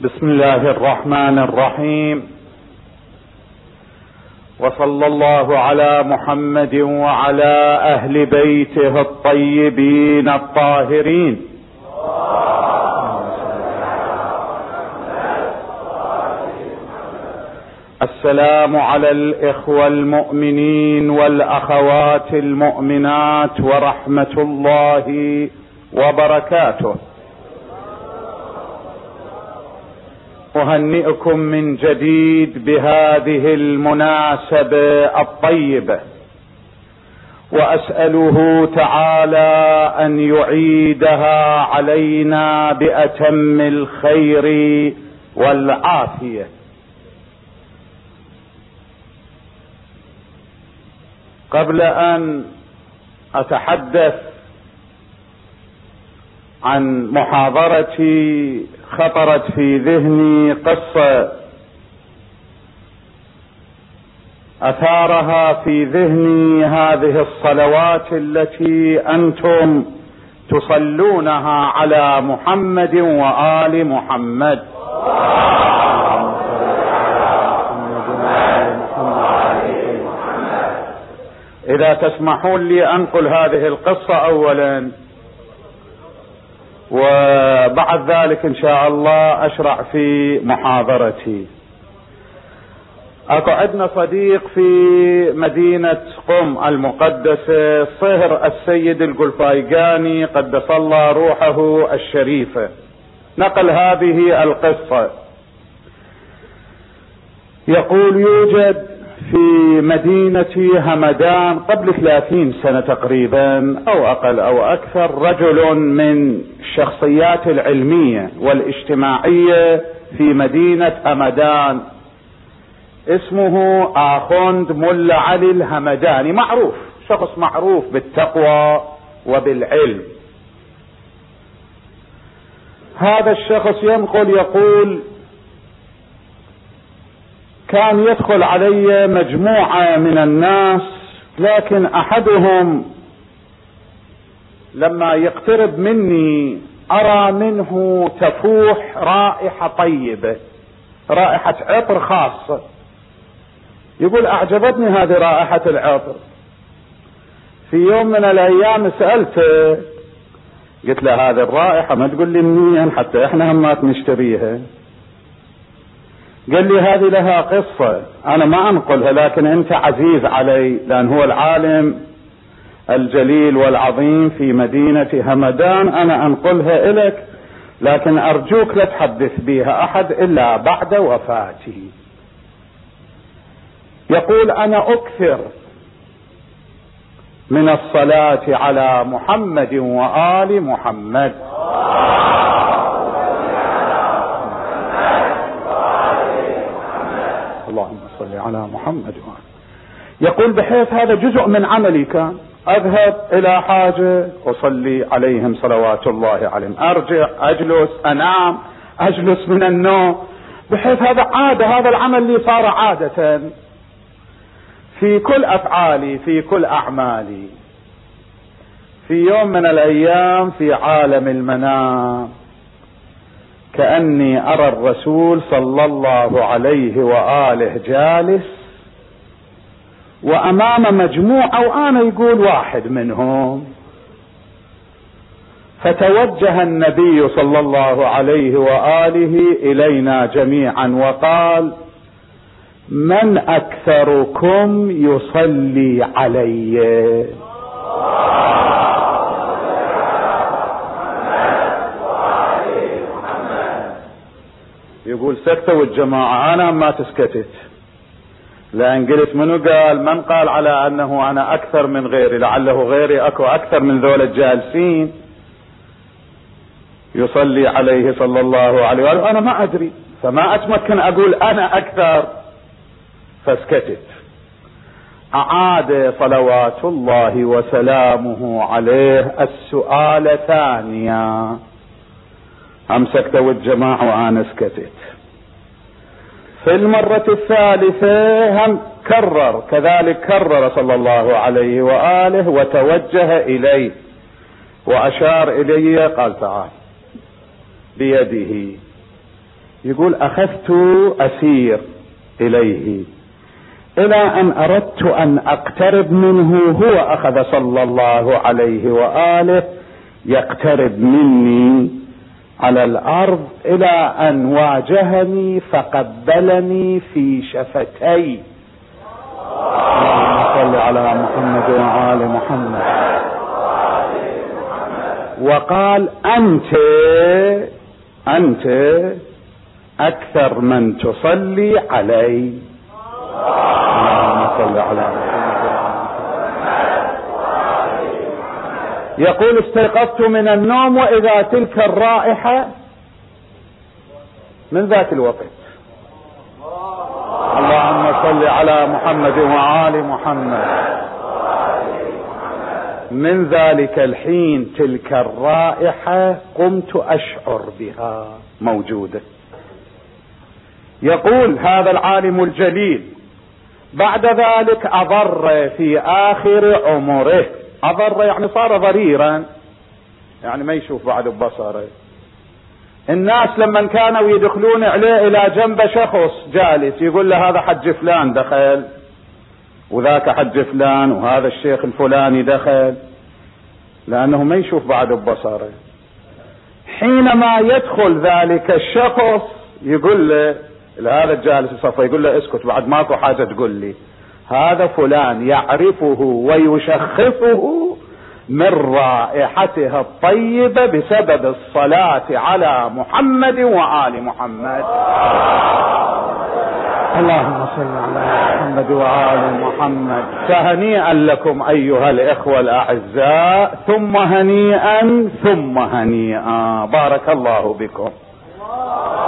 بسم الله الرحمن الرحيم. وصلى الله على محمد وعلى أهل بيته الطيبين الطاهرين. السلام على الإخوة المؤمنين والأخوات المؤمنات ورحمة الله وبركاته. أهنئكم من جديد بهذه المناسبة الطيبة وأسأله تعالى أن يعيدها علينا بأتم الخير والعافية. قبل أن أتحدث عن محاضرتي خطرت في ذهني قصة أثارها في ذهني هذه الصلوات التي أنتم تصلونها على محمد وآل محمد. إذا تسمحون لي أنقل هذه القصة اولا. وبعد ذلك إن شاء الله أشرع في محاضرتي. أكو عندنا صديق في مدينة قم المقدسة صهر السيد القلفايقاني قدس الله روحه الشريفة. نقل هذه القصة. يقول يوجد في مدينة همدان قبل ثلاثين سنة تقريبا أو أقل أو أكثر رجل من الشخصيات العلمية والاجتماعية في مدينة همدان. اسمه آخوند ملا علي الهمداني. معروف شخص معروف بالتقوى وبالعلم. هذا الشخص ينقل يقول كان يدخل علي مجموعة من الناس لكن أحدهم لما يقترب مني أرى منه تفوح رائحة طيبة رائحة عطر خاصة يقول أعجبتني هذه رائحة العطر. في يوم من الأيام سألته قلت له هذه الرائحة ما تقول لي منين حتى إحنا همات نشتريها؟ قال لي هذه لها قصة. أنا ما أنقلها لكن أنت عزيز علي لأن هو العالم الجليل والعظيم في مدينة همدان. أنا أنقلها الك لكن أرجوك لا تحدث بها أحد إلا بعد وفاتي يقول أنا أكثر من الصلاة على محمد وآل محمد. صل على محمد وآل يقول بحيث هذا جزء من عملي كان أذهب إلى حاجة أصلي عليهم صلوات الله عليهم. أرجع أجلس أنام أجلس من النوم. بحيث هذا عادة هذا العمل لي صار عادة في كل أفعالي في كل أعمالي. في يوم من الأيام في عالم المنام. كأني أرى الرسول صلى الله عليه وآله جالس وأمام مجموعه وأنا يقول واحد منهم. فتوجه النبي صلى الله عليه وآله إلينا جميعا وقال من أكثركم يصلي علي؟ سكتوا الجماعة أنا ما تسكتت. لأن قلت منو؟ قال من قال على أنه أنا أكثر من غيري لعله غيري أكو أكثر من ذول الجالسين يصلي عليه صلى الله عليه وآله. أنا ما أدري. فما أتمكن أقول أنا أكثر. فسكتت أعاد صلوات الله وسلامه عليه. السؤال ثانيا. هم سكتوا الجماعة وأنا سكتت في المرة الثالثة هم كرر كذلك كرر صلى الله عليه وآله وتوجه إليه وأشار إلي قال تعال بيده. يقول أخذت أسير إليه. إلى أن أردت أن أقترب منه هو أخذ صلى الله عليه وآله يقترب مني. على الأرض إلى أن واجهني فقبلني في شفتي. اللهم صل على محمد وآل محمد. وقال أنت أنت أكثر من تصلي علي. اللهم صل على محمد يقول استيقظت من النوم وإذا تلك الرائحة من ذاك الوقت. اللهم صل على محمد وآل محمد. من ذلك الحين تلك الرائحة قمت أشعر بها موجودة. يقول هذا العالم الجليل بعد ذلك أضر في آخر عمره. أضر يعني صار ضريرا. يعني ما يشوف بعد ببصره. الناس لما كانوا يدخلون عليه إلى جنب شخص جالس يقول له هذا حج فلان دخل وذاك حج فلان وهذا الشيخ الفلاني دخل. لأنه ما يشوف بعد ببصره. حينما يدخل ذلك الشخص يقول له هذا الجالس الصفا يقول له اسكت بعد ماكو حاجة تقول لي. هذا فلان يعرفه ويشخصه من رائحتها الطيبة بسبب الصلاة على محمد وآل محمد. اللهم صل على محمد وآل محمد. فهنيئا لكم أيها الإخوة الأعزاء ثم هنيئا ثم هنيئا. بارك الله بكم.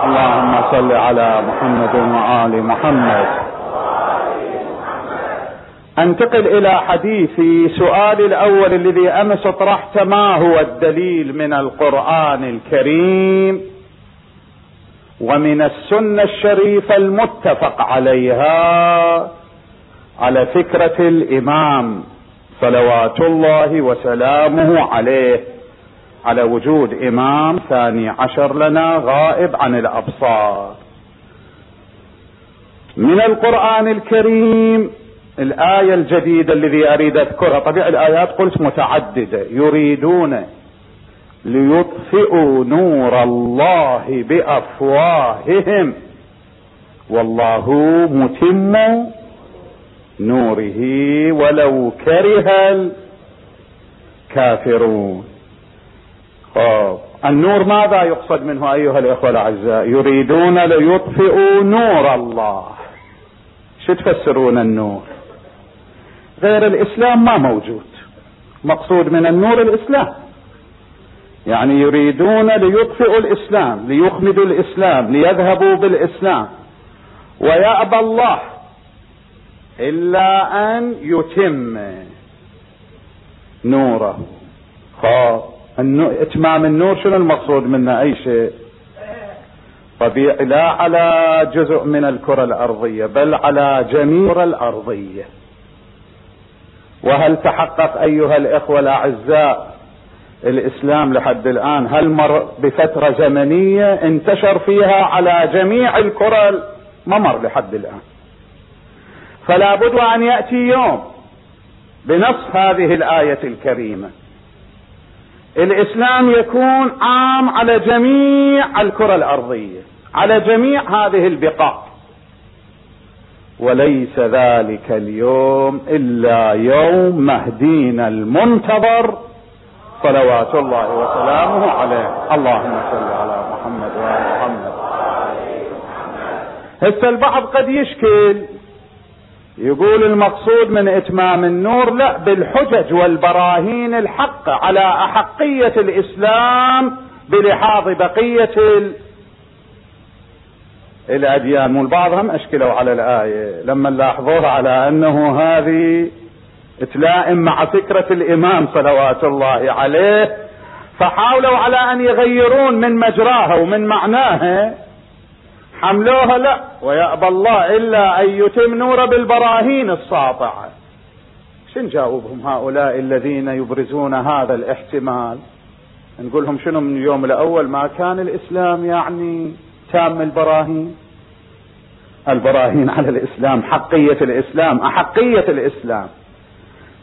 اللهم صل على محمد وآل محمد. أنتقل إلى حديثي سؤالي الأول الذي أمس طرحت ما هو الدليل من القرآن الكريم ومن السنة الشريفة المتفق عليها على فكرة الإمام صلوات الله وسلامه عليه على وجود إمام ثاني عشر لنا غائب عن الأبصار. من القرآن الكريم الآية الجديدة الذي أريد أذكرها. طبيعي الآيات قلت متعددة. يريدون ليطفئوا نور الله بأفواههم. والله متم نوره ولو كره الكافرون. خب. النور ماذا يقصد منه أيها الإخوة الأعزاء؟ يريدون ليطفئوا نور الله. شو تفسرون النور؟ غير الإسلام ما موجود. مقصود من النور الإسلام. يعني يريدون ليطفئوا الإسلام ليخمدوا الإسلام ليذهبوا بالإسلام. ويأبى الله إلا أن يتم نوره. خب إتمام النور شنو المقصود منه؟ أي شيء؟ طبيعي. لا على جزء من الكرة الأرضية بل على جميع الأرضية. وهل تحقق أيها الإخوة الأعزاء الإسلام لحد الآن؟ هل مر بفترة زمنية انتشر فيها على جميع الكرة؟ ما مر لحد الآن. فلا بد أن يأتي يوم بنص هذه الآية الكريمة. الإسلام يكون عام على جميع الكرة الأرضية على جميع هذه البقاع. وليس ذلك اليوم إلا يوم مهدينا المنتظر صلوات الله وسلامه عليه. اللهم صل على محمد وآل محمد. هسه البعض قد يشكل يقول المقصود من إتمام النور لا بالحجج والبراهين الحق على أحقية الإسلام بلحاظ بقية الاديان مو هم أشكلوا على الآية. لما لاحظوها على أنه هذه تلائم مع فكرة الإمام صلوات الله عليه فحاولوا على أن يغيرون من مجراها ومن معناها حملوها لا ويأبى الله إلا أن يتم نور بالبراهين الساطعه شن جاوبهم هؤلاء الذين يبرزون هذا الاحتمال؟ نقول لهم شنو من اليوم الأول ما كان الإسلام يعني تام البراهين. البراهين على الإسلام حقية الإسلام أحقية الإسلام.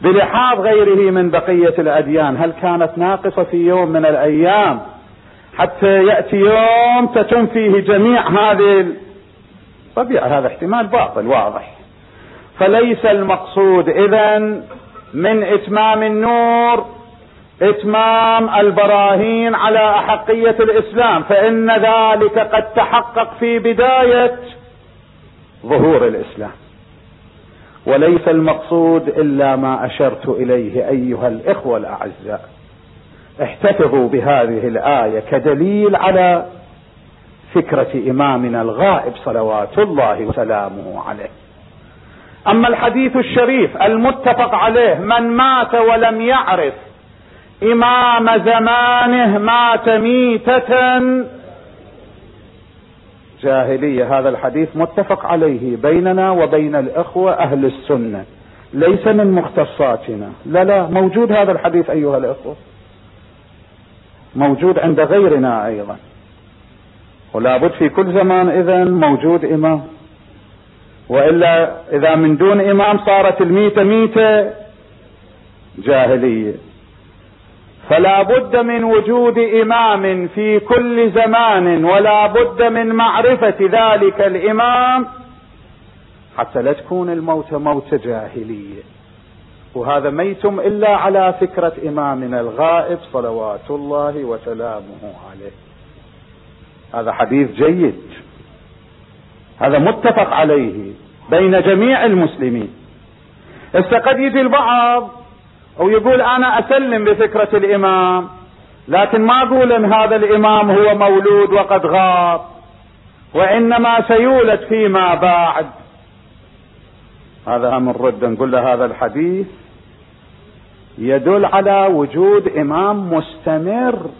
بلحاظ غيره من بقية الأديان هل كانت ناقصة في يوم من الأيام؟ حتى يأتي يوم تتم فيه جميع هذه طبيعة هذا احتمال باطل واضح. فليس المقصود اذا من إتمام النور إتمام البراهين على أحقية الإسلام فإن ذلك قد تحقق في بداية ظهور الإسلام. وليس المقصود إلا ما أشرت إليه أيها الإخوة الأعزاء. احتفظوا بهذه الآية كدليل على فكرة إمامنا الغائب صلوات الله وسلامه عليه. أما الحديث الشريف المتفق عليه من مات ولم يعرف إمام زمانه مات ميتة. جاهلية هذا الحديث متفق عليه بيننا وبين الإخوة أهل السنة. ليس من مختصاتنا. لا لا موجود هذا الحديث أيها الإخوة. موجود عند غيرنا أيضا. ولا بد في كل زمان اذا موجود إمام. وإلا إذا من دون إمام صارت الميتة ميتة. جاهلية. فلا بد من وجود إمام في كل زمان ولا بد من معرفة ذلك الإمام حتى لا تكون الموت موت جاهلية. وهذا ميتم إلا على فكرة إمامنا الغائب صلوات الله وسلامه عليه. هذا حديث جيد. هذا متفق عليه بين جميع المسلمين. هسه قد يجي البعض. ويقول أنا أسلم بفكرة الإمام لكن ما أقول إن هذا الإمام هو مولود وقد غاب وإنما سيولد فيما بعد. هذا من رد نقول له هذا الحديث يدل على وجود إمام مستمر.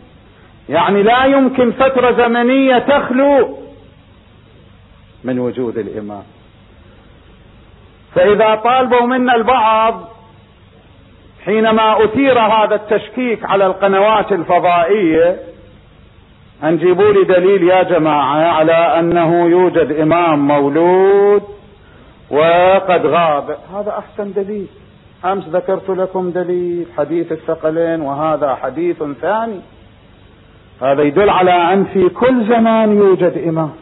يعني لا يمكن فترة زمنية تخلو من وجود الإمام. فإذا طالبوا منا البعض حينما أثير هذا التشكيك على القنوات الفضائية أن جيبوا لي دليل يا جماعة على أنه يوجد إمام مولود وقد غاب. هذا أحسن دليل. أمس ذكرت لكم دليل حديث الثقلين وهذا حديث ثاني. هذا يدل على أن في كل زمان يوجد إمام.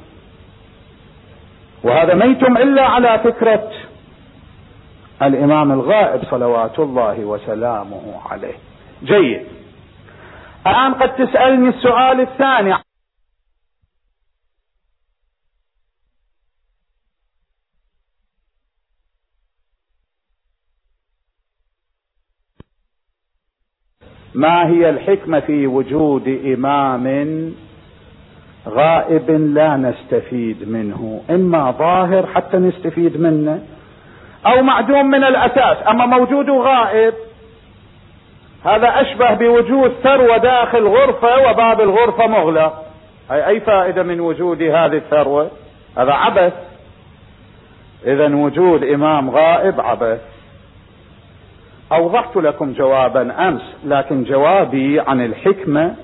وهذا ميتم إلا على فكرة الإمام الغائب صلوات الله وسلامه عليه. جيد. الآن قد تسألني السؤال الثاني. ما هي الحكمة في وجود إمام غائب لا نستفيد منه؟ إما ظاهر حتى نستفيد منه أو معدوم من الأساس أما موجود غائب هذا أشبه بوجود ثروة داخل غرفة وباب الغرفة مغلق. اي أي فائدة من وجود هذه الثروة؟ هذا عبث. اذا وجود إمام غائب عبث. أوضحت لكم جوابا أمس لكن جوابي عن الحكمة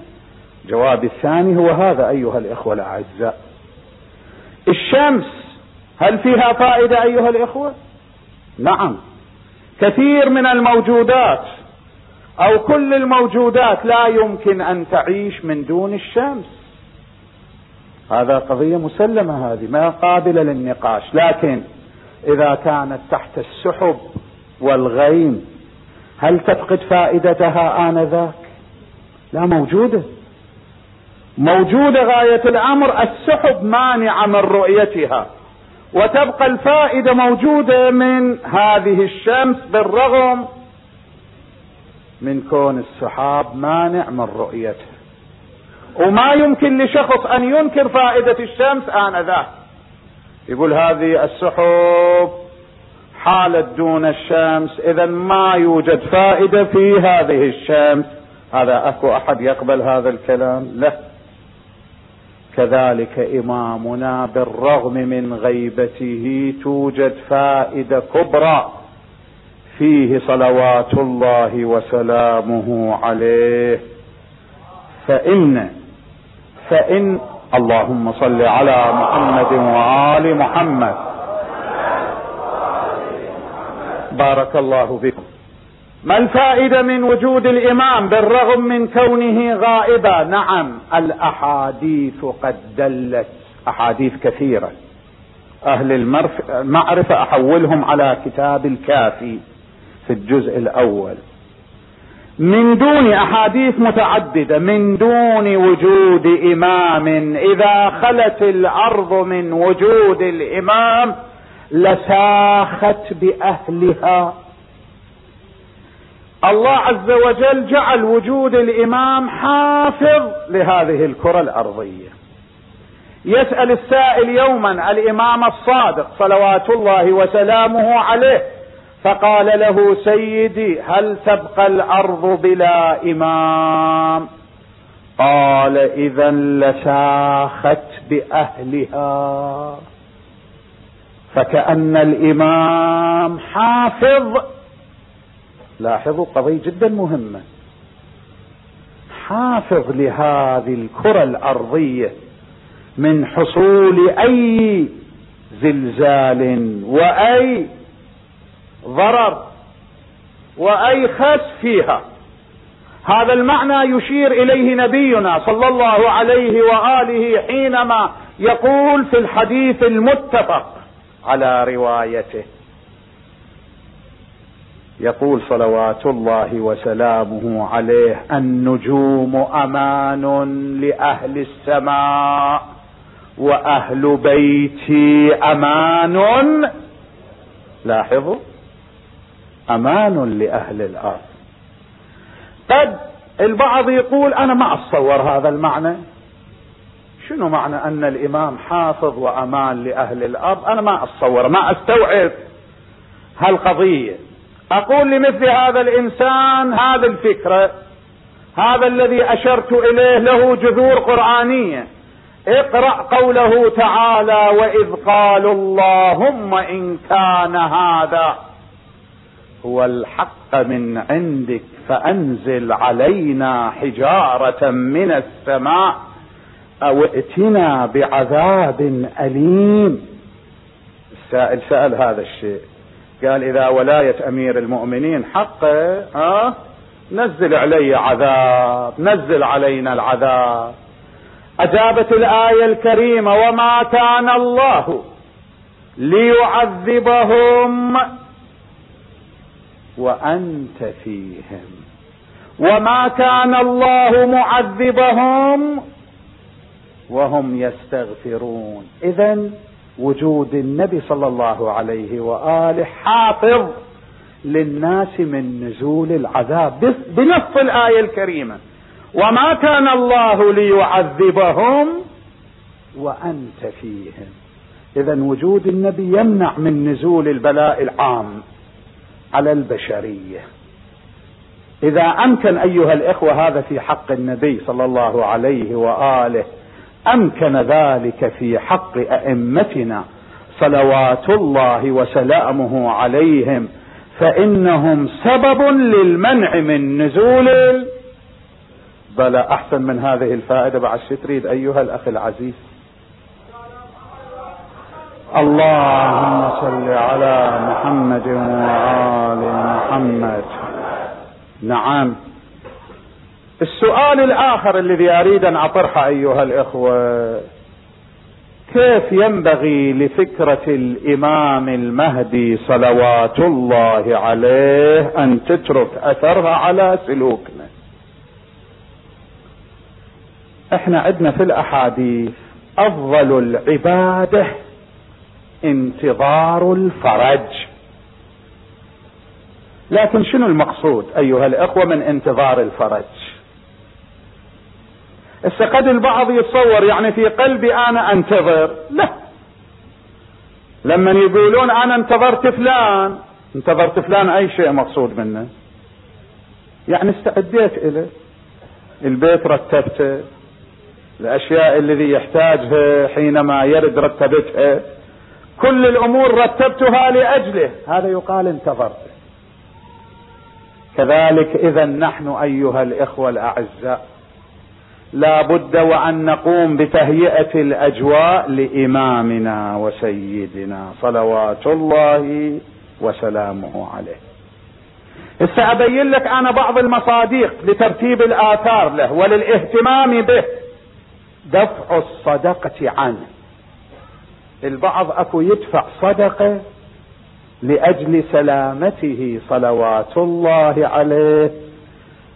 جوابي الثاني هو هذا أيها الإخوة الأعزاء. الشمس هل فيها فائدة أيها الإخوة؟ نعم. كثير من الموجودات أو كل الموجودات لا يمكن أن تعيش من دون الشمس. هذا قضية مسلمة هذه ما قابلة للنقاش. لكن إذا كانت تحت السحب والغيم هل تفقد فائدتها آنذاك؟ لا موجودة. موجودة غاية الأمر السحب مانعه من رؤيتها. وتبقى الفائدة موجودة من هذه الشمس بالرغم من كون السحاب مانع من رؤيتها وما يمكن لشخص أن ينكر فائدة الشمس آنذاك. يقول هذه السحب حالت دون الشمس اذا ما يوجد فائدة في هذه الشمس. هذا أكو أحد يقبل هذا الكلام؟ لا. كذلك إمامنا بالرغم من غيبته توجد فائدة كبرى. فيه صلوات الله وسلامه عليه. فان فإن اللهم صل على محمد وآل محمد. بارك الله بكم ما الفائدة من وجود الإمام بالرغم من كونه غائبا؟ نعم الأحاديث قد دلت أحاديث كثيرة. أهل المعرفة أحولهم على كتاب الكافي في الجزء الأول. من دون أحاديث متعددة من دون وجود إمام. إذا خلت الأرض من وجود الإمام لساخت بأهلها. الله عز وجل جعل وجود الإمام حافظ لهذه الكرة الأرضية. يسأل السائل يوما الإمام الصادق صلوات الله وسلامه عليه فقال له سيدي هل تبقى الأرض بلا إمام؟ قال اذا لساخت بأهلها. فكأن الإمام حافظ لاحظوا قضية جدا مهمة. حافظ لهذه الكرة الأرضية من حصول أي زلزال وأي ضرر وأي خس فيها. هذا المعنى يشير إليه نبينا صلى الله عليه وآله حينما يقول في الحديث المتفق على روايته يقول صلوات الله وسلامه عليه النجوم أمان لأهل السماء وأهل بيتي أمان. لاحظوا؟ أمان لأهل الأرض. قد البعض يقول أنا ما أتصور هذا المعنى. شنو معنى أن الإمام حافظ وأمان لأهل الأرض؟ أنا ما أتصور ما أستوعب هالقضية. أقول لمثل هذا الإنسان هذه الفكرة هذا الذي أشرت إليه له جذور قرآنية. اقرأ قوله تعالى وإذ قالوا اللهم إن كان هذا هو الحق من عندك فأنزل علينا حجارة من السماء أو ائتنا بعذاب أليم. السائل سأل هذا الشيء. قال إذا ولاية أمير المؤمنين حقه ها؟ نزل علي عذاب نزل علينا العذاب. أجابت الآية الكريمة وما كان الله ليعذبهم وأنت فيهم. وما كان الله معذبهم وهم يستغفرون. اذا وجود النبي صلى الله عليه وآله حافظ للناس من نزول العذاب بنص الآية الكريمة. وما كان الله ليعذبهم وأنت فيهم. اذا وجود النبي يمنع من نزول البلاء العام على البشرية. إذا أمكن أيها الإخوة هذا في حق النبي صلى الله عليه وآله. أمكن ذلك في حق أئمتنا صلوات الله وسلامه عليهم فإنهم سبب للمنع من نزول بلى أحسن من هذه الفائدة بعد تريد أيها الأخ العزيز؟ اللهم صل على محمد وآل محمد. نعم. السؤال الآخر الذي أريد أن أطرحه أيها الإخوة. كيف ينبغي لفكرة الإمام المهدي صلوات الله عليه أن تترك أثرها على سلوكنا؟ إحنا عندنا في الأحاديث أفضل العبادة انتظار الفرج. لكن شنو المقصود أيها الإخوة من انتظار الفرج؟ هسه قد البعض يتصور يعني في قلبي أنا أنتظر. لا. لما يقولون أنا انتظرت فلان. انتظرت فلان أي شيء مقصود منه. يعني استعديت له البيت رتبته الأشياء الذي يحتاجها حينما يرد رتبتها. كل الأمور رتبتها لأجله. هذا يقال انتظرت. كذلك إذا نحن أيها الإخوة الأعزاء. لا بد وأن نقوم بتهيئة الأجواء لإمامنا وسيدنا صلوات الله وسلامه عليه. هسه أبين لك أنا بعض المصادق لترتيب الآثار له وللاهتمام به. دفع الصدقة عنه. البعض أكو يدفع صدقة لأجل سلامته صلوات الله عليه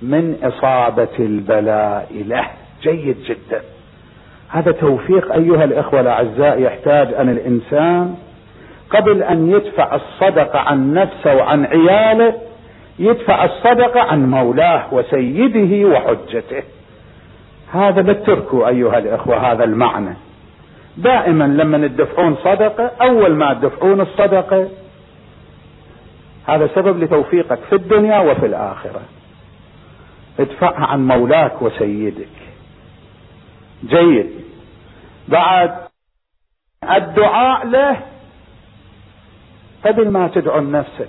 من إصابة البلاء له. جيد جدا. هذا توفيق أيها الإخوة الأعزاء يحتاج أن الإنسان قبل أن يدفع الصدقه عن نفسه وعن عياله يدفع الصدقه عن مولاه وسيده وحجته. هذا بتركوا أيها الإخوة هذا المعنى. دائما لما تدفعون صدقة أول ما تدفعون الصدقة هذا سبب لتوفيقك في الدنيا وفي الآخرة. ادفعها عن مولاك وسيدك. جيد. بعد الدعاء له قبل ما تدعو لنفسك؟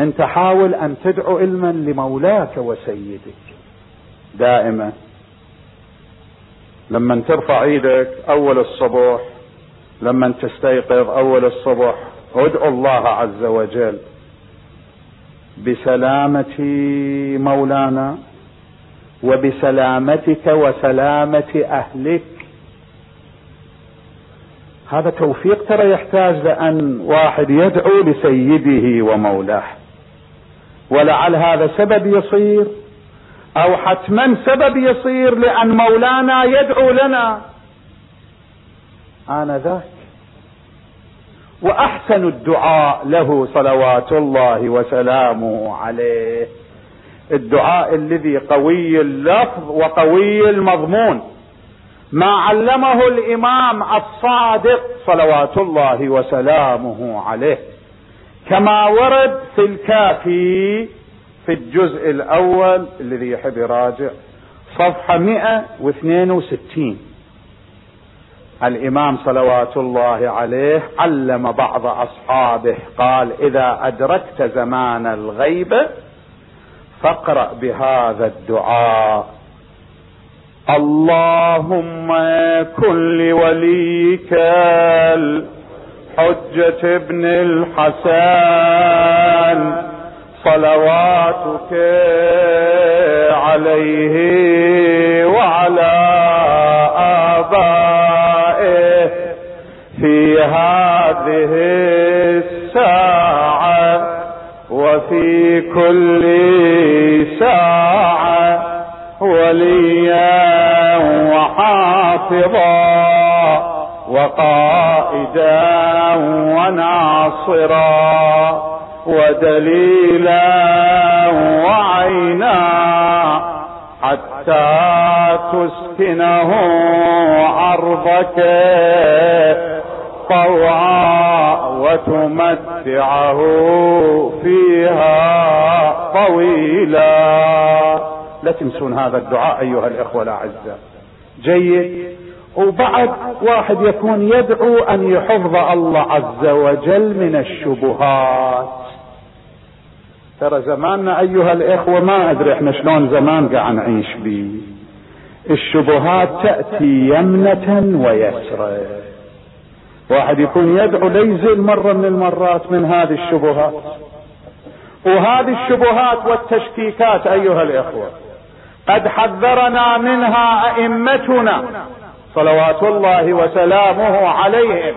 أنت حاول أن تدعو علما لمولاك وسيدك. دائما. لما ترفع إيدك أول الصبح لما تستيقظ أول الصبح ادعو الله عز وجل. بسلامة مولانا. وبسلامتك وسلامة أهلك. هذا توفيق ترى يحتاج لأن واحد يدعو لسيده ومولاه. ولعل هذا سبب يصير. أو حتما سبب يصير؟ لأن مولانا يدعو لنا. آنذاك. وأحسن الدعاء له صلوات الله وسلامه عليه. الدعاء الذي قوي اللفظ وقوي المضمون. ما علمه الإمام الصادق صلوات الله وسلامه عليه. كما ورد في الكافي في الجزء الأول الذي يحب يراجع. صفحة 162 الإمام صلوات الله عليه علم بعض أصحابه. قال إذا أدركت زمان الغيبه فاقرأ بهذا الدعاء. اللهم كن لوليك الحجة ابن الحسن صلواتك عليه وعلى آبائه في هذه الساعة. وفي كل ساعة وليا وحافظا وقائدا وناصرا ودليلا وعينا حتى تسكنه عرضك طوعا وتمتعه فيها طويلا. لا تنسون هذا الدعاء أيها الإخوة الأعزاء. جيد. وبعد واحد يكون يدعو أن يحفظ الله عز وجل من الشبهات. ترى زماننا أيها الإخوة ما أدري إحنا شلون زمان قاعد نعيش بيه. الشبهات تأتي يمنة ويسرى واحد يكون يدعو ليزل مرة من المرات من هذه الشبهات. وهذه الشبهات والتشكيكات أيها الإخوة قد حذرنا منها أئمتنا صلوات الله وسلامه عليهم.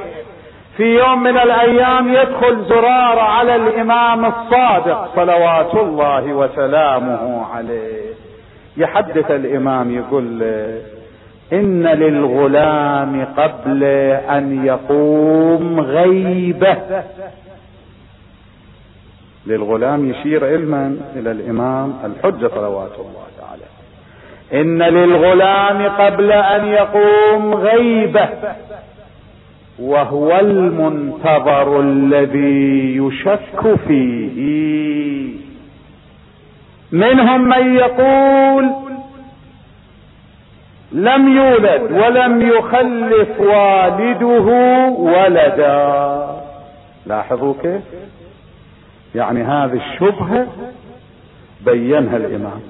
في يوم من الأيام يدخل زرار على الإمام الصادق صلوات الله وسلامه عليه. يحدث الإمام يقول له إن للغلام قبل أن يقوم غيبه. للغلام يشير علما إلى الإمام الحجة صلوات الله تعالى إن للغلام قبل أن يقوم غيبه. وهو المنتظر الذي يشك فيه. منهم من يقول لم يولد ولم يخلف والده ولدا. لاحظوا كيف؟ يعني هذه الشبهة بينها الإمام.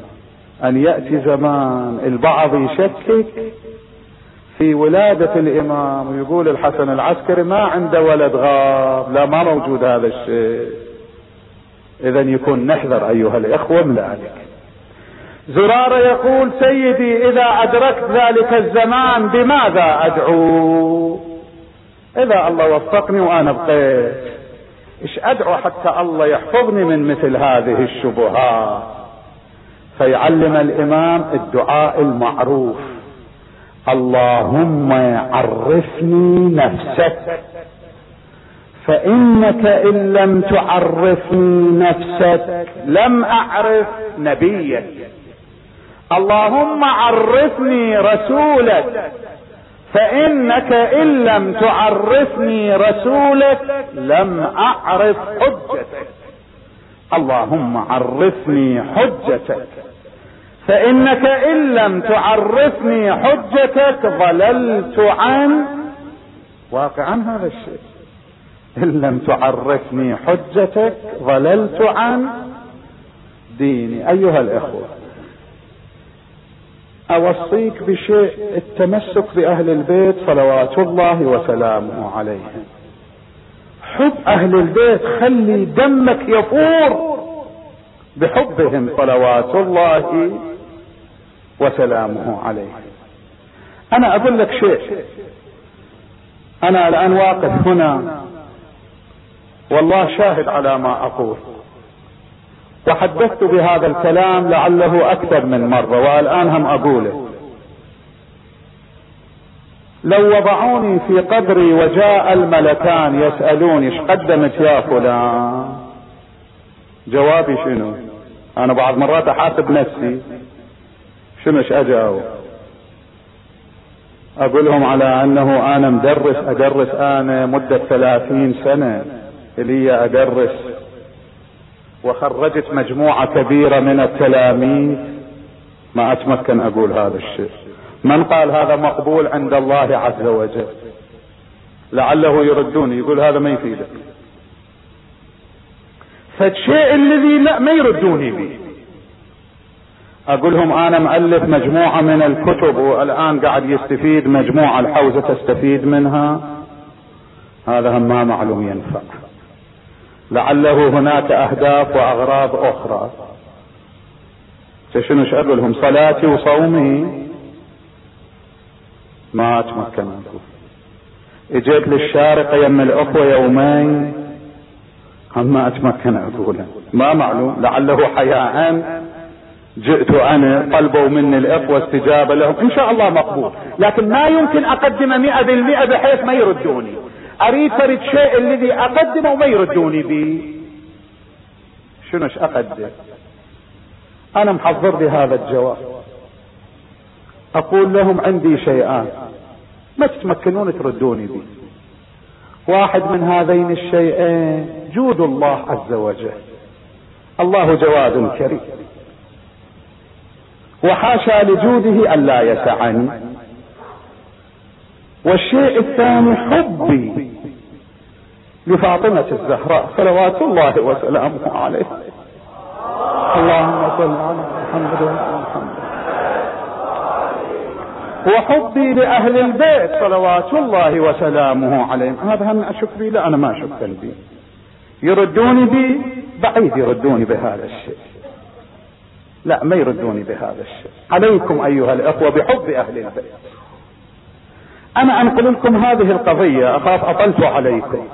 أن يأتي زمان البعض يشكك في ولادة الإمام ويقول الحسن العسكري ما عنده ولد غاب. لا ما موجود هذا الشيء. اذا يكون نحذر أيها الإخوة من ذلك زرارة يقول سيدي إذا أدركت ذلك الزمان بماذا أدعو؟ إذا الله وفقني وأنا بقيت. إيش أدعو حتى الله يحفظني من مثل هذه الشبهات فيعلم الإمام الدعاء المعروف اللهم عرفني نفسك فإنك إن لم تعرفني نفسك لم أعرف نبيك. اللهم عرفني رسولك فإنك إن لم تعرفني رسولك لم أعرف حجتك. اللهم عرفني حجتك فإنك إن لم تعرفني حجتك ضللت عن واقعا هذا الشيء. إن لم تعرفني حجتك ضللت عن ديني. أيها الإخوة أوصيك بشيء التمسك بأهل البيت صلوات الله وسلامه عليهم حب أهل البيت خلي دمك يفور بحبهم صلوات الله وسلامه عليه. أنا أقول لك شيء. أنا الآن واقف هنا. والله شاهد على ما أقول. وحدثت بهذا الكلام لعله أكثر من مرة والآن هم أقوله. لو وضعوني في قبري وجاء الملكان يسألوني قدمت يا فلان؟ جوابي شنو؟ أنا بعض مرات أحاسب نفسي. شنو إيش أجاوب؟ أقول لهم على أنه أنا مدرس أدرس أنا مدة ثلاثين سنة. لي أدرس وخرجت مجموعة كبيرة من التلاميذ. ما أتمكن أقول هذا الشيء. من قال هذا مقبول عند الله عز وجل. لعله يردوني يقول هذا ما يفيدك. فالشيء الذي لا ما يردوني به. أقول لهم أنا مؤلف مجموعة من الكتب والآن قاعد يستفيد مجموعة الحوزة تستفيد منها. هذا هم ما معلوم ينفع. لعله هناك أهداف وأغراض أخرى. شنو أقول لهم؟ صلاتي وصومي. ما اتمكن أقول إجيت للشارقة يم الاخوة يومين. ما أتمكن اقوله ما معلوم. لعله حياء. جئت أنا طلبوا مني الاخوة استجابة لهم. إن شاء الله مقبول. لكن ما يمكن أقدم مئة بالمئة بحيث ما يردوني. أريد فرد شيء الذي أقدمه وما يردوني به. شنو أقدم؟ أنا محضر بهذا الجواب. أقول لهم عندي شيئان. ما تتمكنون تردوني به. واحد من هذين الشيئين جود الله عز وجل. الله جواد كريم. وحاشا لجوده الا يسعني. والشيء الثاني حبي. لفاطمة الزهراء صلوات الله وسلامه عليها اللهم صل على محمد وعلى محمد. وحبي لأهل البيت صلوات الله وسلامه عليهم. هذا هم أشك بي لا أنا ما أشك بي يردوني بي بعيد يردوني بهذا الشيء. لا ما يردوني بهذا الشيء. عليكم أيها الأخوة بحب أهل البيت. أنا أنقل لكم هذه القضية أخاف أطلت عليكم.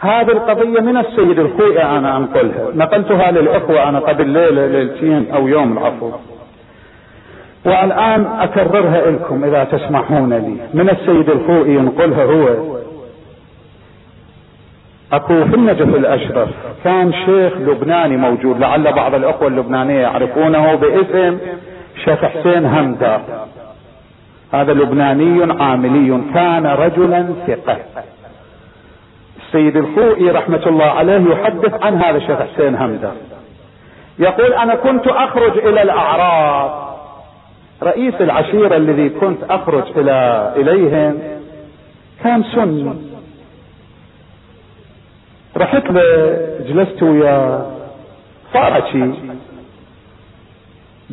هذه القضية من السيد الخوئي أنا أنقلها. نقلتها للإخوة أنا قبل ليلة ليلتين أو يوم العفو. والآن أكررها لكم إذا تسمحون لي. من السيد الخوئي ينقلها هو أكو في النجف الأشرف. كان شيخ لبناني موجود. لعل بعض الأخوة اللبنانية يعرفونه باسم شيخ حسين همدة. هذا لبناني عاملي. كان رجلا ثقة. السيد الخوئي رحمة الله عليه يحدث عن هذا الشيخ حسين همدة يقول أنا كنت أخرج إلى الاعراب رئيس العشيرة الذي كنت أخرج إلى إليهم كان سني رحت له جلست وياه. صار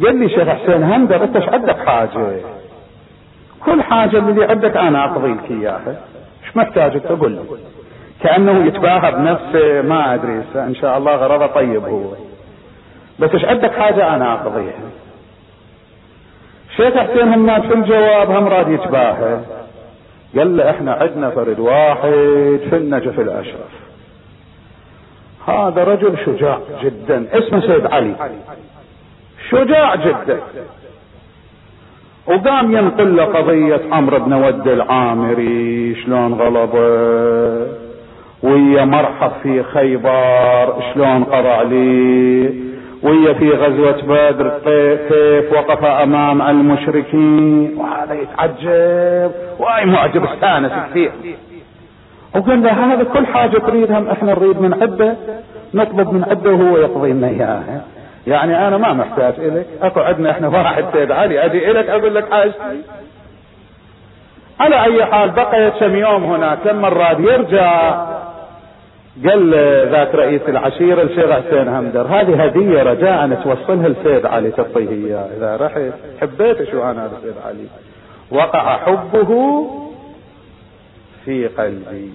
قال لي شيخ حسين هندر أنت إيش عندك حاجة؟ كل حاجة اللي عندك أنا اقضي لك إياها. إيش محتاج تقول لي كأنه يتباهى بنفسه ما أدري إن شاء الله غرضه طيب هو. بس إيش عندك حاجة؟ أنا أقضيها. شيخ حسين همات في الجواب؟ هم راد يتباهى. قال له إحنا عندنا فرد واحد في النجف الاشرف هذا رجل شجاع جدا. اسمه سيد علي. شجاع جدا. وقام ينقل له قضية عمرو بن ود العامري شلون غلبه؟ ويا مرحب في خيبر شلون قضى عليه وهي في غزوة بدر كيف وقف أمام المشركين. وهذا يتعجب. واي معجب أستانس كثير. وقال له هذا كل حاجة تريدها إحنا نريد من عنده نطلب من عنده وهو يقضي لنا إياها. يعني أنا ما محتاج الك أكو عندنا إحنا واحد سيد علي أجي الك أقول لك حاجتي على أي حال بقيت كم يوم هناك لما راد يرجع قال ذاك رئيس العشيرة الشيخ حسين همدر هذه هدية رجاء توصلها لسيد علي تعطيه اياه إذا رحت حبيت شو أنا سيد علي؟ وقع حبه في قلبي.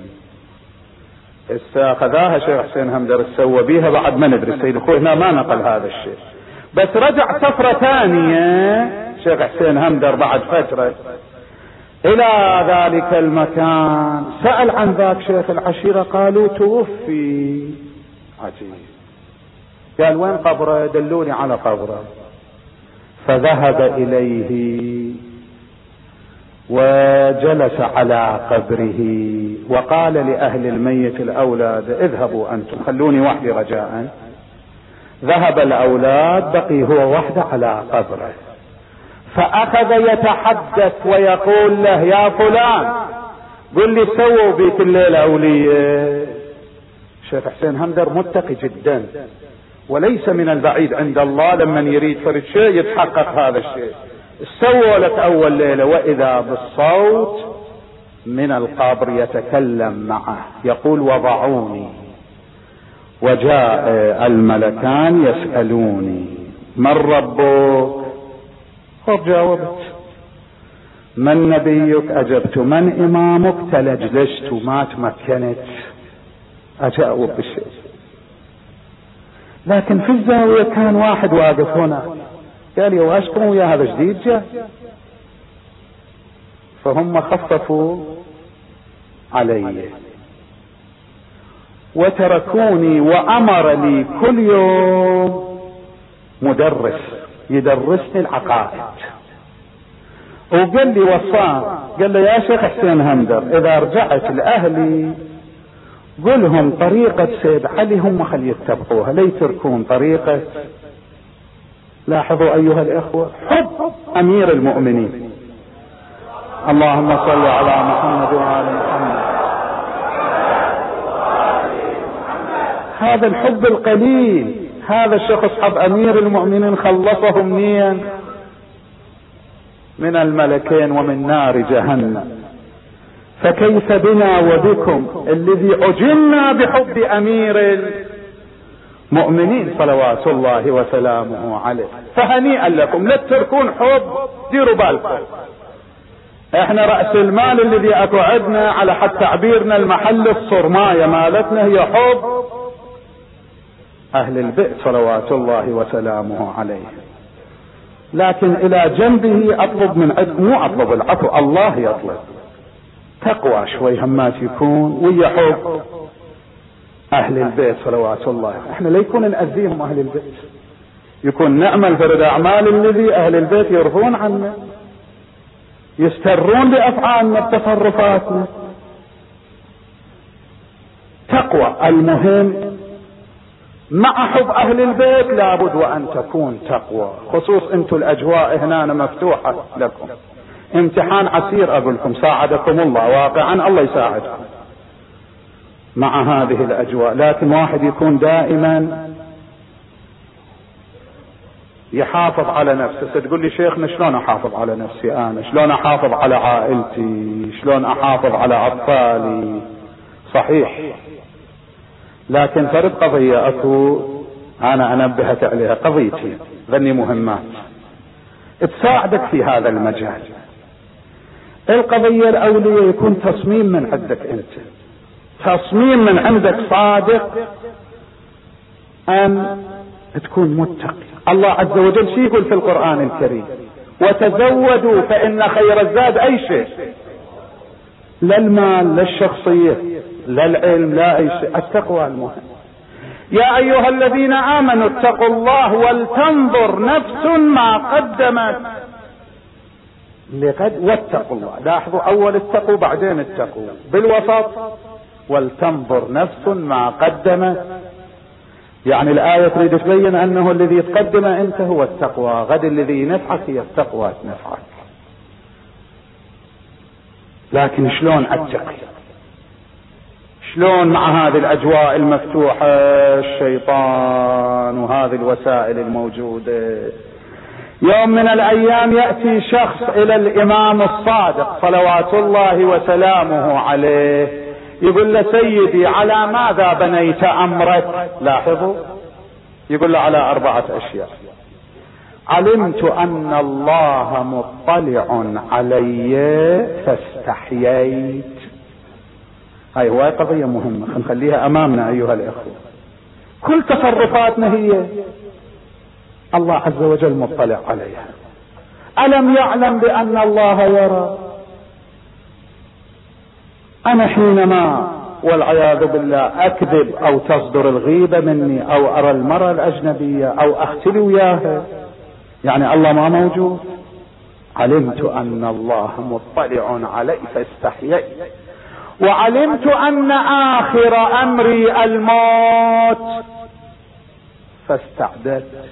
استاخذاها شيخ حسين همدر سوى بيها بعد ما ندري السيد أخوي هنا ما نقل هذا الشيء. بس رجع سفرة ثانية شيخ حسين همدر بعد فترة إلى ذلك المكان. سأل عن ذاك شيخ العشيرة قالوا توفي. عجيب. قال وين قبره؟ دلوني على قبره. فذهب إليه وجلس على قبره. وقال لأهل الميت الأولاد اذهبوا أنتم خلوني وحدي رجاء. ذهب الأولاد بقي هو وحده على قبره. فأخذ يتحدث ويقول له يا فلان قل لي سووا بيت الليلة أولية شيخ حسين همدر متقي جدا. وليس من البعيد عند الله لمن يريد فرد شيء يتحقق هذا الشيء. سووا لك أول ليلة وإذا بالصوت من القبر يتكلم معه. يقول وضعوني. وجاء الملكان يسألوني من ربك؟ خب جاوبت. من نبيك أجبت من إمامك تلجلجت ما تمكنت. أجاوب بالشيء لكن في الزاوية كان واحد واقف هنا. قال يا واشكم ويا هذا جديد جاء. فهم خففوا علي. وتركوني وامر لي كل يوم مدرس. يدرسني العقائد. وقال لي وصان قال لي يا شيخ حسين همدر إذا رجعت لأهلي قلهم طريقة سيد علي هم خلي يتبعوها لا يتركون طريقة. لاحظوا أيها الإخوة حب أمير المؤمنين. اللهم صل على محمد وآل محمد. هذا الحب القليل. هذا الشخص حب أمير المؤمنين خلصه منين من الملكين ومن نار جهنم. فكيف بنا وبكم الذي عجلنا بحب أمير المؤمنين صلوات الله وسلامه عليه؟ فهنيئا لكم لا تتركون حب ديروا بالكم. إحنا رأس المال الذي اكو عندنا على حد تعبيرنا المحل الصرماية مالتنا هي حب. أهل البئت صلوات الله وسلامه عليه. لكن إلى جنبه أطلب من عندكم مو أطلب العفو الله يطلب. تقوى شوي همات يكون ويا حب. أهل البيت صلوات الله. إحنا لا يكون نأذيهم أهل البيت يكون نعمل فرد أعمال الذي أهل البيت يرضون عنا يسترون بأفعالنا بتصرفاتنا. تقوى المهم مع حب أهل البيت لابد وأن تكون تقوى. خصوص أنتم الأجواء هنا مفتوحة لكم. امتحان عسير أقول لكم ساعدكم الله واقعا الله يساعدكم. مع هذه الأجواء لكن واحد يكون دائما يحافظ على نفسه. تقول لي شيخنا شلون أحافظ على نفسي أنا؟ شلون أحافظ على عائلتي؟ شلون أحافظ على أطفالي؟ صحيح. لكن فرد قضية أكو أنا أنبهك عليها. قضيتي ذني مهمات تساعدك في هذا المجال. القضية الأولية يكون تصميم من عندك أنت. تصميم من عندك صادق أن تكون متقي. الله عز وجل شو يقول في القرآن الكريم؟ وتزودوا فإن خير الزاد أي شيء. لا المال لا الشخصية. لا العلم لا أي شيء. التقوى المهم. يا أيها الذين آمنوا اتقوا الله ولتنظر نفس ما قدمت. لقد واتقوا الله. لاحظوا أول اتقوا بعدين اتقوا. بالوسط ولتنظر نفس ما قدمت. يعني الآية تريد تبين أنه الذي تقدم أنت هو التقوى. غد الذي ينفعك هي التقوى تنفعك لكن شلون أتقي؟ شلون مع هذه الأجواء المفتوحة الشيطان وهذه الوسائل الموجودة؟ يوم من الأيام يأتي شخص إلى الإمام الصادق صلوات الله وسلامه عليه يقول له سيدي على ماذا بنيت أمرك؟ لاحظوا يقول له على أربعة أشياء. علمت أن الله مطلع علي فاستحييت. هاي هواي قضية مهمة. خليها أمامنا أيها الإخوة. كل تصرفاتنا هي الله عز وجل مطلع عليها. ألم يعلم بأن الله يرى؟ أنا حينما والعياذ بالله أكذب أو تصدر الغيبة مني أو أرى المرأة الأجنبية أو أختلي وياها يعني الله ما موجود؟ علمت أن الله مطلع علي فاستحييت وعلمت أن آخر أمري الموت. فاستعددت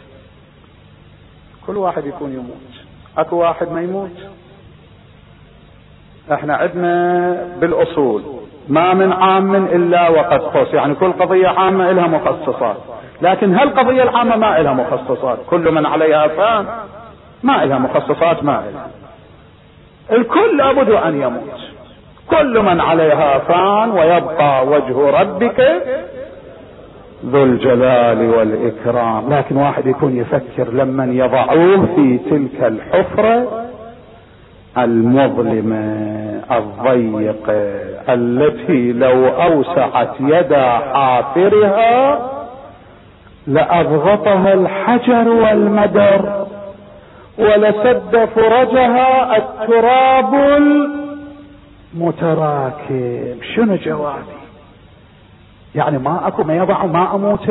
كل واحد يكون يموت. أكو واحد ما يموت. إحنا عندنا بالأصول. ما من عام إلا وقد خص يعني كل قضية عامة لها مخصصات. لكن هالقضية العامة ما لها مخصصات. كل من عليها فان ما لها مخصصات ما لها الكل لابد أن يموت. كل من عليها فان ويبقى وجه ربك ذو الجلال والإكرام. لكن واحد يكون يفكر لمن يضعوه في تلك الحفرة المظلمه الضيقه التي لو أوسعت يد حافرها لأضغطها الحجر والمدر ولسد فرجها التراب المتراكم شنو جوابي؟ يعني ما أكو ما يضعوا ما أموت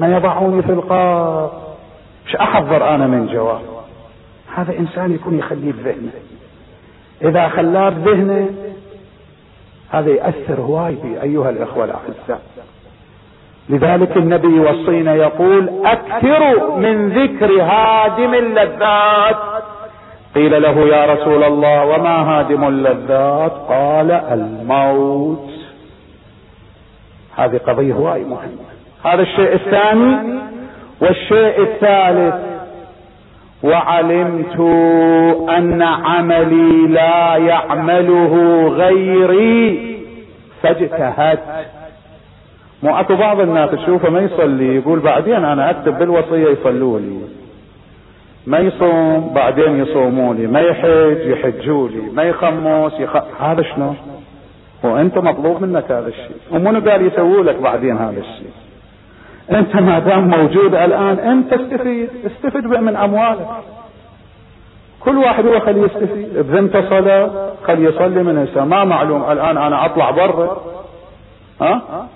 ما يضعوني في القار مش أحضر أنا من جواب؟ هذا إنسان يكون يخليه بذهنه إذا خلاه بذهنه هذا يأثر هواي بي أيها الإخوة الأعزاء. لذلك النبي يوصينا يقول أكثروا من ذكر هادم اللذات. قيل له يا رسول الله وما هادم اللذات؟ قال الموت. هذه قضية هواي مهمة. هذا الشيء الثاني والشيء الثالث وعلمت أن عملي لا يعمله غيري فاجتهدت. مو أكو بعض الناس تشوفه ما يصلي يقول بعدين أنا أكتب بالوصية يصلوا لي ما يصوم بعدين يصوموا لي ما يحج يحجوا لي ما يخمس يخ... هذا شنو؟ وأنت مطلوب منك هذا الشيء. ومنو قال يسووا لك بعدين هذا الشيء؟ أنت ما دام موجود الآن أنت استفيد. استفد من أموالك. كل واحد هو خليه يستفيد. بذمته صلاة خليه يصلي من هسه ما معلوم الآن أنا أطلع برا. ها؟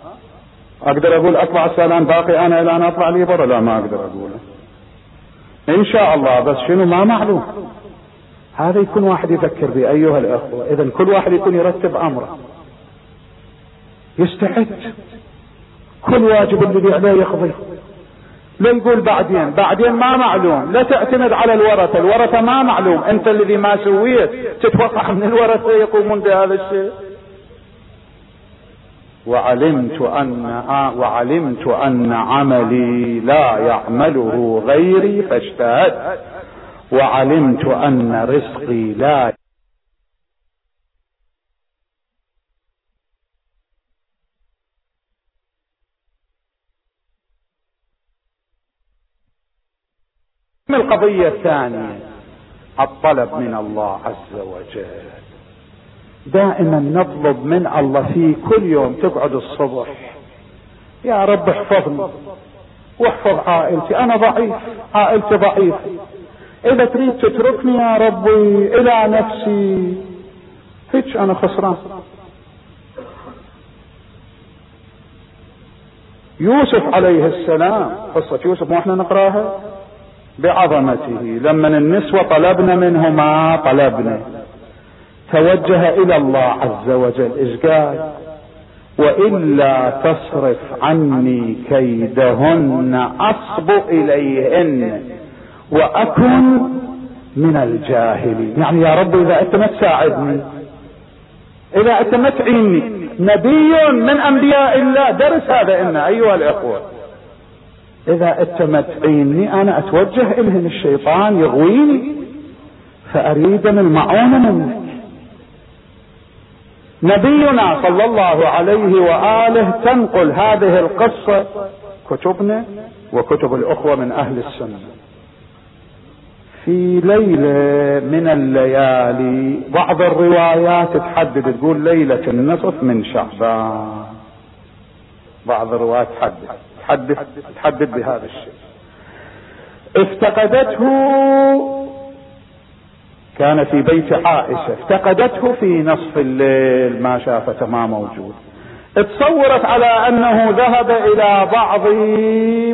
أقدر أقول أطلع السلام باقي أنا الان أطلع لي برا؟ لا ما أقدر أقوله. إن شاء الله بس شنو؟ ما معلوم. هذا يكون واحد يفكر به أيها الأخوة. اذا كل واحد يكون يرتب أمره. يستعد كل واجب الذي عليه يقضي. لا يقول بعدين. بعدين ما معلوم. لا تعتمد على الورثة. الورثة ما معلوم. أنت الذي ما سويت. تتوقع من الورثة يقومون بهذا الشيء؟ وعلمت أن وعلمت أن عملي لا يعمله غيري فاجتهدت وعلمت أن رزقي لا القضية الثانية الطلب من الله عز وجل. دائما نطلب من الله في كل يوم تقعد الصبح. يا رب احفظني. واحفظ عائلتي. أنا ضعيف. عائلتي ضعيفة. إذا تريد تتركني يا ربي إلى نفسي. هيك أنا خسران. يوسف عليه السلام. قصة يوسف مو إحنا نقراها؟ بعظمته. لما النسوة طلبنا منه ما طلبنا. توجه إلى الله عز وجل. إيش قال؟ وإلا تصرف عني كيدهن أصب إليهن وأكن من الجاهلين. يعني يا رب إذا أنت ما تساعدني إذا أنت ما تعيني نبي من أنبياء الله درس هذا إن أيها الإخوة. إذا أنت ما تعيني أنا أتوجه الهم الشيطان يغويني فاريد المعونة منك نبينا صلى الله عليه وآله تنقل هذه القصة كتبنا وكتب الأخوة من أهل السنة. في ليلة من الليالي بعض الروايات تحدد تقول ليلة النصف من شعبان. بعض الروايات تحدد تحدد تحدد بهذا الشيء. افتقدته كان في بيت عائشة افتقدته في نصف الليل ما شافته ما موجود. تصورت على أنه ذهب إلى بعض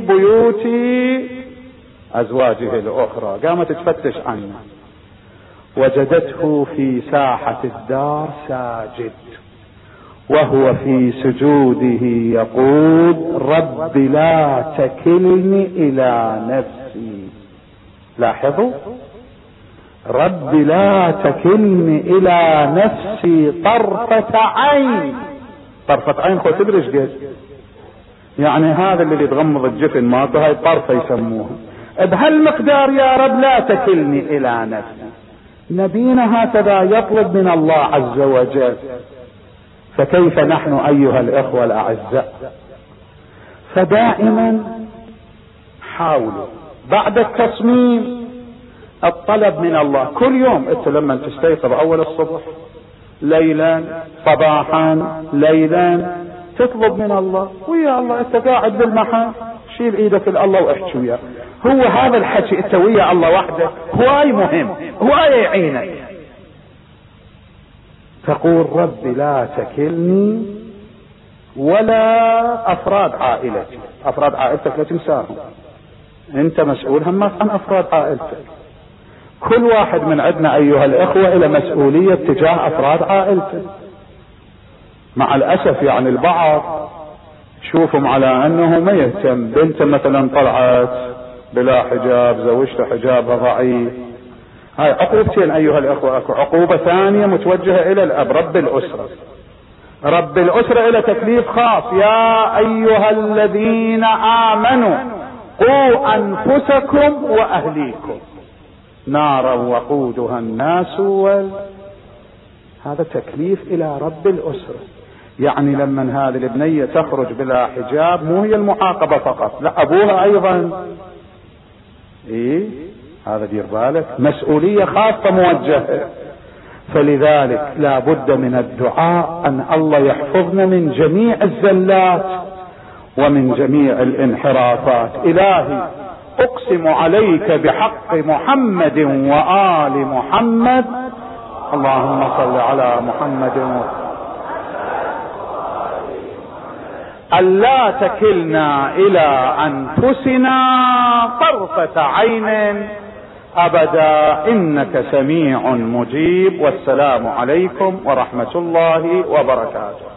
بيوت أزواجه الأخرى قامت تفتش عنه. وجدته في ساحة الدار ساجد وهو في سجوده يقول رب لا تكلني إلى نفسي. لاحظوا؟ رب لا تكلني إلى نفسي طرفة عين. طرفة عين خو تدري إيش يعني هذا اللي تغمض الجفن مالته هاي طرفة يسموها. بهالمقدار يا رب لا تكلني إلى نفسي. نبينا هكذا يطلب من الله عز وجل. فكيف نحن أيها الإخوة الأعزاء؟ فدائما حاولوا. بعد التصميم الطلب من الله. كل يوم أنت لما تستيقظ أول الصبح ليلا صباحا ليلا تطلب من الله. ويا الله أنت قاعد بالمحل شيل إيدك الله واحكي وياه. هو هذا الحكي أنت ويا الله وحده. هواي مهم هواي يعينك. تقول رب لا تكلني ولا أفراد عائلتي. أفراد عائلتك لا تنساهم. أنت مسؤول هم عن أفراد عائلتك. كل واحد من عندنا أيها الإخوة إلى مسؤولية تجاه أفراد عائلته. مع الأسف يعني البعض شوفهم على أنه ما يهتم بنت مثلا طلعت بلا حجاب زوجته حجابها ضعيف هاي عقوبتين أيها الإخوة أكو عقوبة ثانية متوجهة إلى الأب رب الأسرة. رب الأسرة إلى تكليف خاص. يا أيها الذين آمنوا قوا أنفسكم وأهليكم. نارا وقودها الناس وال هذا تكليف إلى رب الأسرة. يعني لما هذه البنية تخرج بلا حجاب مو هي المعاقبة فقط لا أبوها أيضا. إيه هذا دير بالك. مسؤولية خاصة موجهة. فلذلك لا بد من الدعاء أن الله يحفظنا من جميع الزلات ومن جميع الانحرافات. إلهي أقسم عليك بحق محمد وآل محمد. اللهم صل على محمد. و... ألا تكلنا إلى أنفسنا طرفة عين أبدا. إنك سميع مجيب. والسلام عليكم ورحمة الله وبركاته.